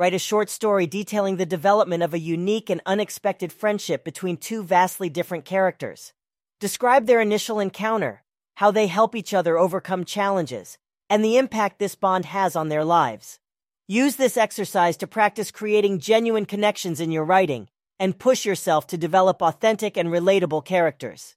Write a short story detailing the development of a unique and unexpected friendship between two vastly different characters. Describe their initial encounter, how they help each other overcome challenges, and the impact this bond has on their lives. Use this exercise to practice creating genuine connections in your writing and push yourself to develop authentic and relatable characters.